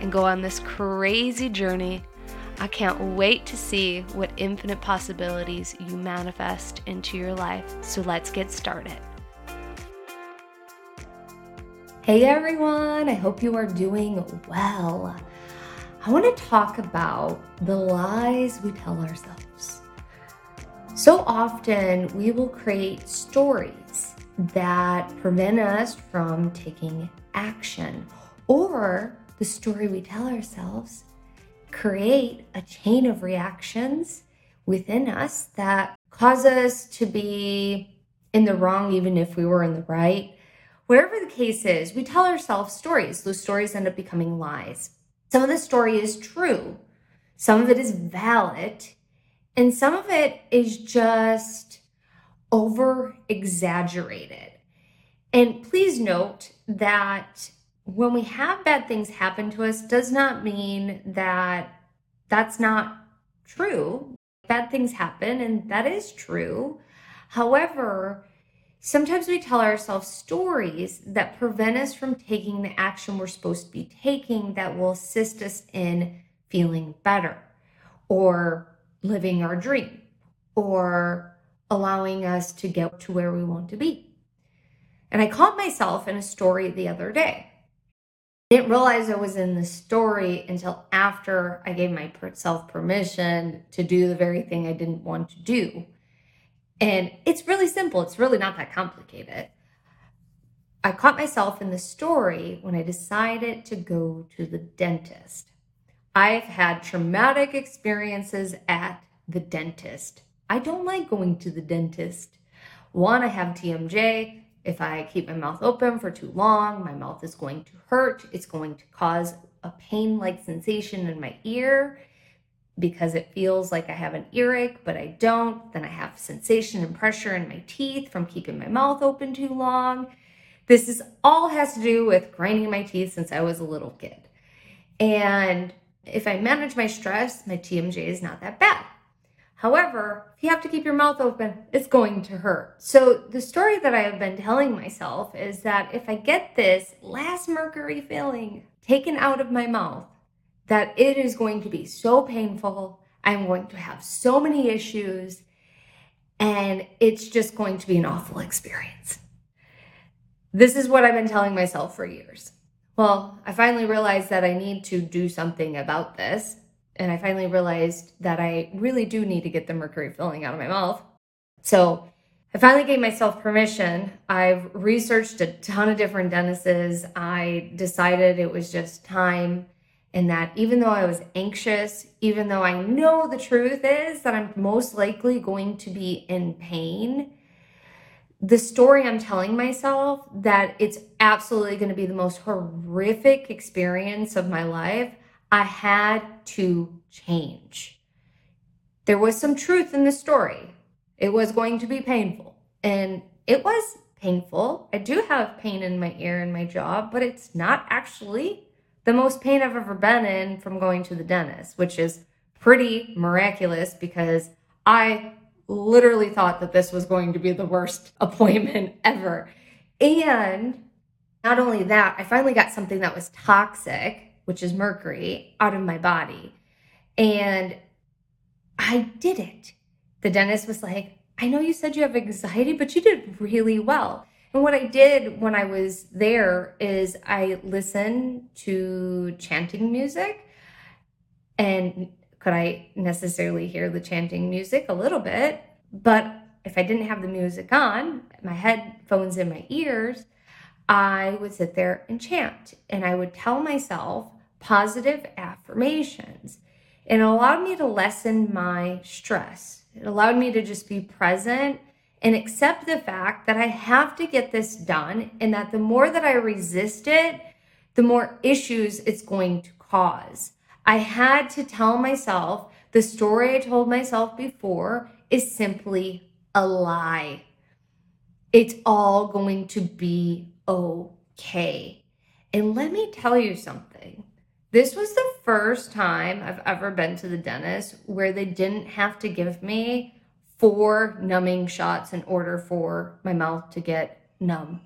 and go on this crazy journey. I can't wait to see what infinite possibilities you manifest into your life. So let's get started. Hey everyone, I hope you are doing well. I want to talk about the lies we tell ourselves. So often we will create stories that prevent us from taking action or the story we tell ourselves create a chain of reactions within us that cause us to be in the wrong even if we were in the right. Whatever the case is, we tell ourselves stories. Those stories end up becoming lies. Some of the story is true, some of it is valid, and some of it is just over exaggerated. And please note that when we have bad things happen to us does not mean that that's not true. Bad things happen and that is true. However, sometimes we tell ourselves stories that prevent us from taking the action we're supposed to be taking that will assist us in feeling better or living our dream or allowing us to get to where we want to be. And I caught myself in a story the other day didn't realize I was in the story until after I gave myself permission to do the very thing I didn't want to do. And it's really simple, it's really not that complicated. I caught myself in the story when I decided to go to the dentist. I've had traumatic experiences at the dentist. I don't like going to the dentist. One, I have TMJ. If I keep my mouth open for too long, my mouth is going to hurt. It's going to cause a pain like sensation in my ear because it feels like I have an earache, but I don't. Then I have sensation and pressure in my teeth from keeping my mouth open too long. This is all has to do with grinding my teeth since I was a little kid. And if I manage my stress, my TMJ is not that bad. However, if you have to keep your mouth open, it's going to hurt. So, the story that I have been telling myself is that if I get this last mercury filling taken out of my mouth, that it is going to be so painful. I'm going to have so many issues, and it's just going to be an awful experience. This is what I've been telling myself for years. Well, I finally realized that I need to do something about this and I finally realized that I really do need to get the mercury filling out of my mouth. So I finally gave myself permission. I've researched a ton of different dentists. I decided it was just time, and that even though I was anxious, even though I know the truth is that I'm most likely going to be in pain, the story I'm telling myself that it's absolutely going to be the most horrific experience of my life I had to change. There was some truth in the story. It was going to be painful. And it was painful. I do have pain in my ear and my jaw, but it's not actually the most pain I've ever been in from going to the dentist, which is pretty miraculous because I literally thought that this was going to be the worst appointment ever. And not only that, I finally got something that was toxic which is mercury, out of my body. And I did it. The dentist was like, I know you said you have anxiety, but you did really well. And what I did when I was there is I listened to chanting music. And could I necessarily hear the chanting music? A little bit. But if I didn't have the music on, my headphones in my ears, I would sit there and chant. And I would tell myself positive affirmations. It allowed me to lessen my stress. It allowed me to just be present and accept the fact that I have to get this done and that the more that I resist it, the more issues it's going to cause. I had to tell myself the story I told myself before is simply a lie. It's all going to be okay. And let me tell you something. This was the first time I've ever been to the dentist where they didn't have to give me four numbing shots in order for my mouth to get numb,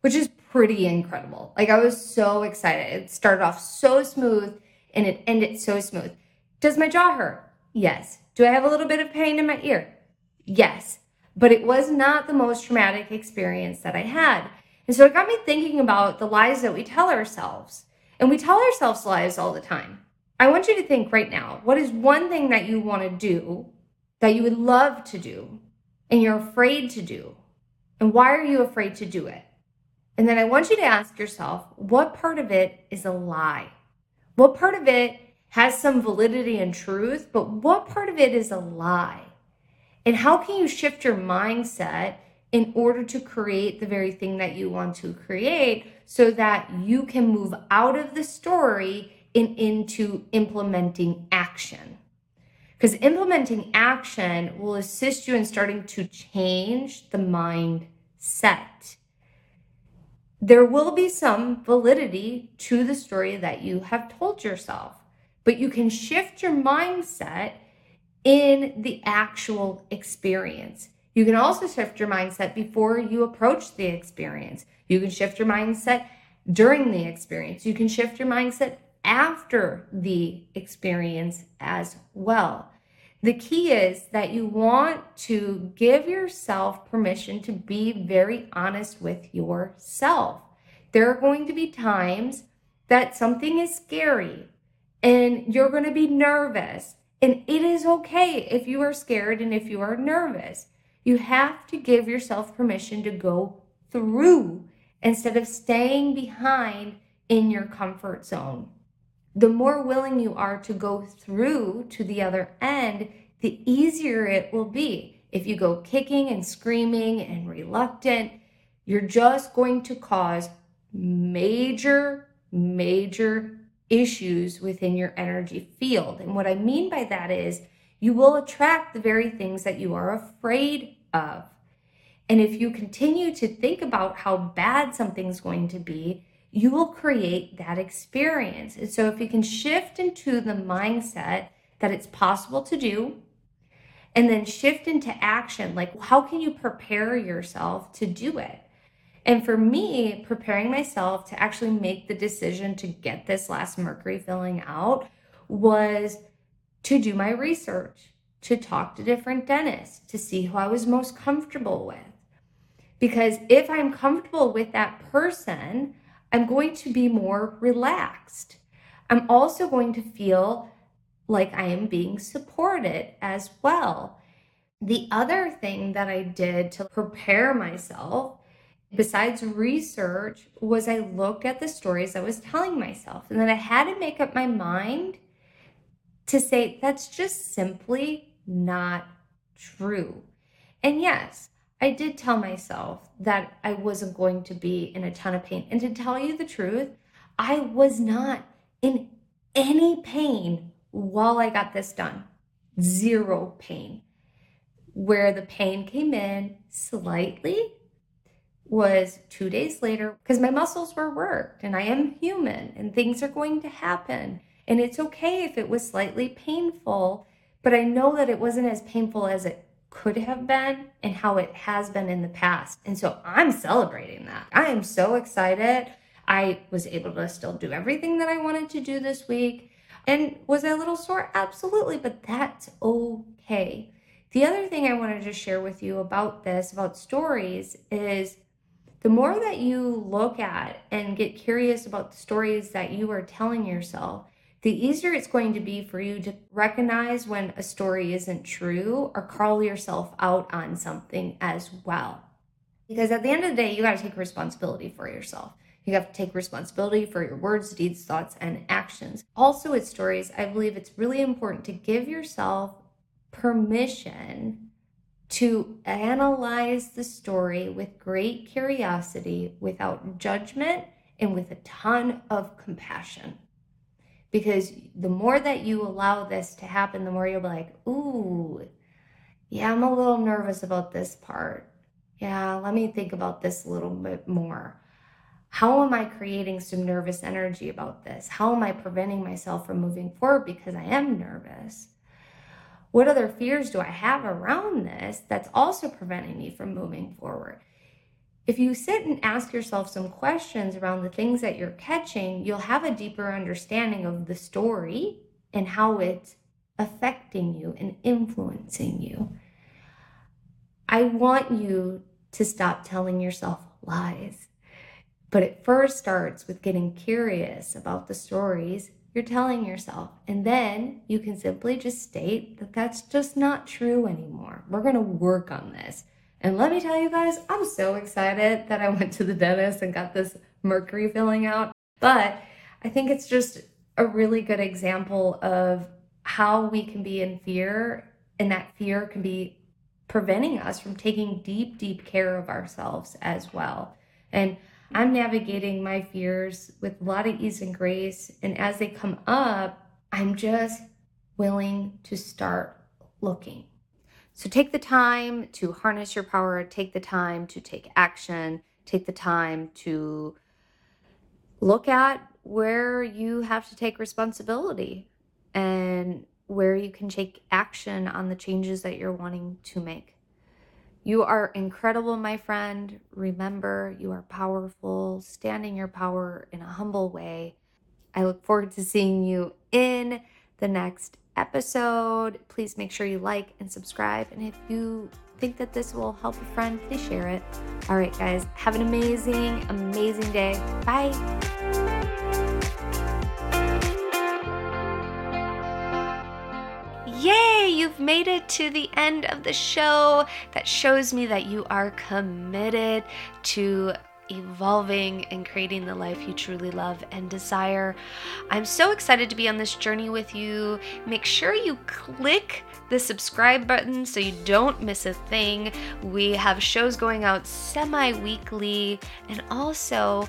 which is pretty incredible. Like I was so excited. It started off so smooth and it ended so smooth. Does my jaw hurt? Yes. Do I have a little bit of pain in my ear? Yes. But it was not the most traumatic experience that I had. And so it got me thinking about the lies that we tell ourselves. And we tell ourselves lies all the time. I want you to think right now what is one thing that you want to do that you would love to do and you're afraid to do? And why are you afraid to do it? And then I want you to ask yourself what part of it is a lie? What part of it has some validity and truth, but what part of it is a lie? And how can you shift your mindset in order to create the very thing that you want to create so that you can move out of the story and into implementing action. Because implementing action will assist you in starting to change the mindset. There will be some validity to the story that you have told yourself, but you can shift your mindset in the actual experience. You can also shift your mindset before you approach the experience. You can shift your mindset during the experience. You can shift your mindset after the experience as well. The key is that you want to give yourself permission to be very honest with yourself. There are going to be times that something is scary and you're going to be nervous. And it is okay if you are scared and if you are nervous. You have to give yourself permission to go through instead of staying behind in your comfort zone. The more willing you are to go through to the other end, the easier it will be. If you go kicking and screaming and reluctant, you're just going to cause major, major issues within your energy field. And what I mean by that is you will attract the very things that you are afraid of. And if you continue to think about how bad something's going to be, you will create that experience. And so if you can shift into the mindset that it's possible to do, and then shift into action, like how can you prepare yourself to do it? And for me, preparing myself to actually make the decision to get this last mercury filling out was to do my research, to talk to different dentists, to see who I was most comfortable with. Because if I'm comfortable with that person, I'm going to be more relaxed. I'm also going to feel like I am being supported as well. The other thing that I did to prepare myself, besides research, was I looked at the stories I was telling myself. And then I had to make up my mind to say that's just simply not true. And yes, I did tell myself that I wasn't going to be in a ton of pain. And to tell you the truth, I was not in any pain while I got this done. Zero pain. Where the pain came in slightly was two days later because my muscles were worked and I am human and things are going to happen. And it's okay if it was slightly painful but I know that it wasn't as painful as it could have been and how it has been in the past. And so I'm celebrating that. I am so excited. I was able to still do everything that I wanted to do this week. And was I a little sore? Absolutely, but that's okay. The other thing I wanted to share with you about this, about stories, is the more that you look at and get curious about the stories that you are telling yourself, the easier it's going to be for you to recognize when a story isn't true or call yourself out on something as well. Because at the end of the day, you got to take responsibility for yourself. You have to take responsibility for your words, deeds, thoughts, and actions. Also, with stories, I believe it's really important to give yourself permission to analyze the story with great curiosity, without judgment, and with a ton of compassion Because the more that you allow this to happen, the more you'll be like, ooh, yeah, I'm a little nervous about this part. Yeah, let me think about this a little bit more. How am I creating some nervous energy about this? How am I preventing myself from moving forward because I am nervous? What other fears do I have around this that's also preventing me from moving forward? If you sit and ask yourself some questions around the things that you're catching, you'll have a deeper understanding of the story and how it's affecting you and influencing you. I want you to stop telling yourself lies. But it first starts with getting curious about the stories you're telling yourself. And then you can simply just state that that's just not true anymore. We're going to work on this. And let me tell you guys, I'm so excited that I went to the dentist and got this mercury filling out. But I think it's just a really good example of how we can be in fear, and that fear can be preventing us from taking deep, deep care of ourselves as well. And I'm navigating my fears with a lot of ease and grace. And as they come up, I'm just willing to start looking. So take the time to harness your power, take the time to take action, take the time to look at where you have to take responsibility and where you can take action on the changes that you're wanting to make. You are incredible, my friend. Remember, you are powerful. Stand in your power in a humble way. I look forward to seeing you in the next episode. Please make sure you like and subscribe. And if you think that this will help a friend, please share it. All right, guys, have an amazing, amazing day. Bye. Yay, you've made it to the end of the show. That shows me that you are committed to evolving and creating the life you truly love and desire. I'm so excited to be on this journey with you. Make sure you click the subscribe button so you don't miss a thing. We have shows going out semi weekly, and also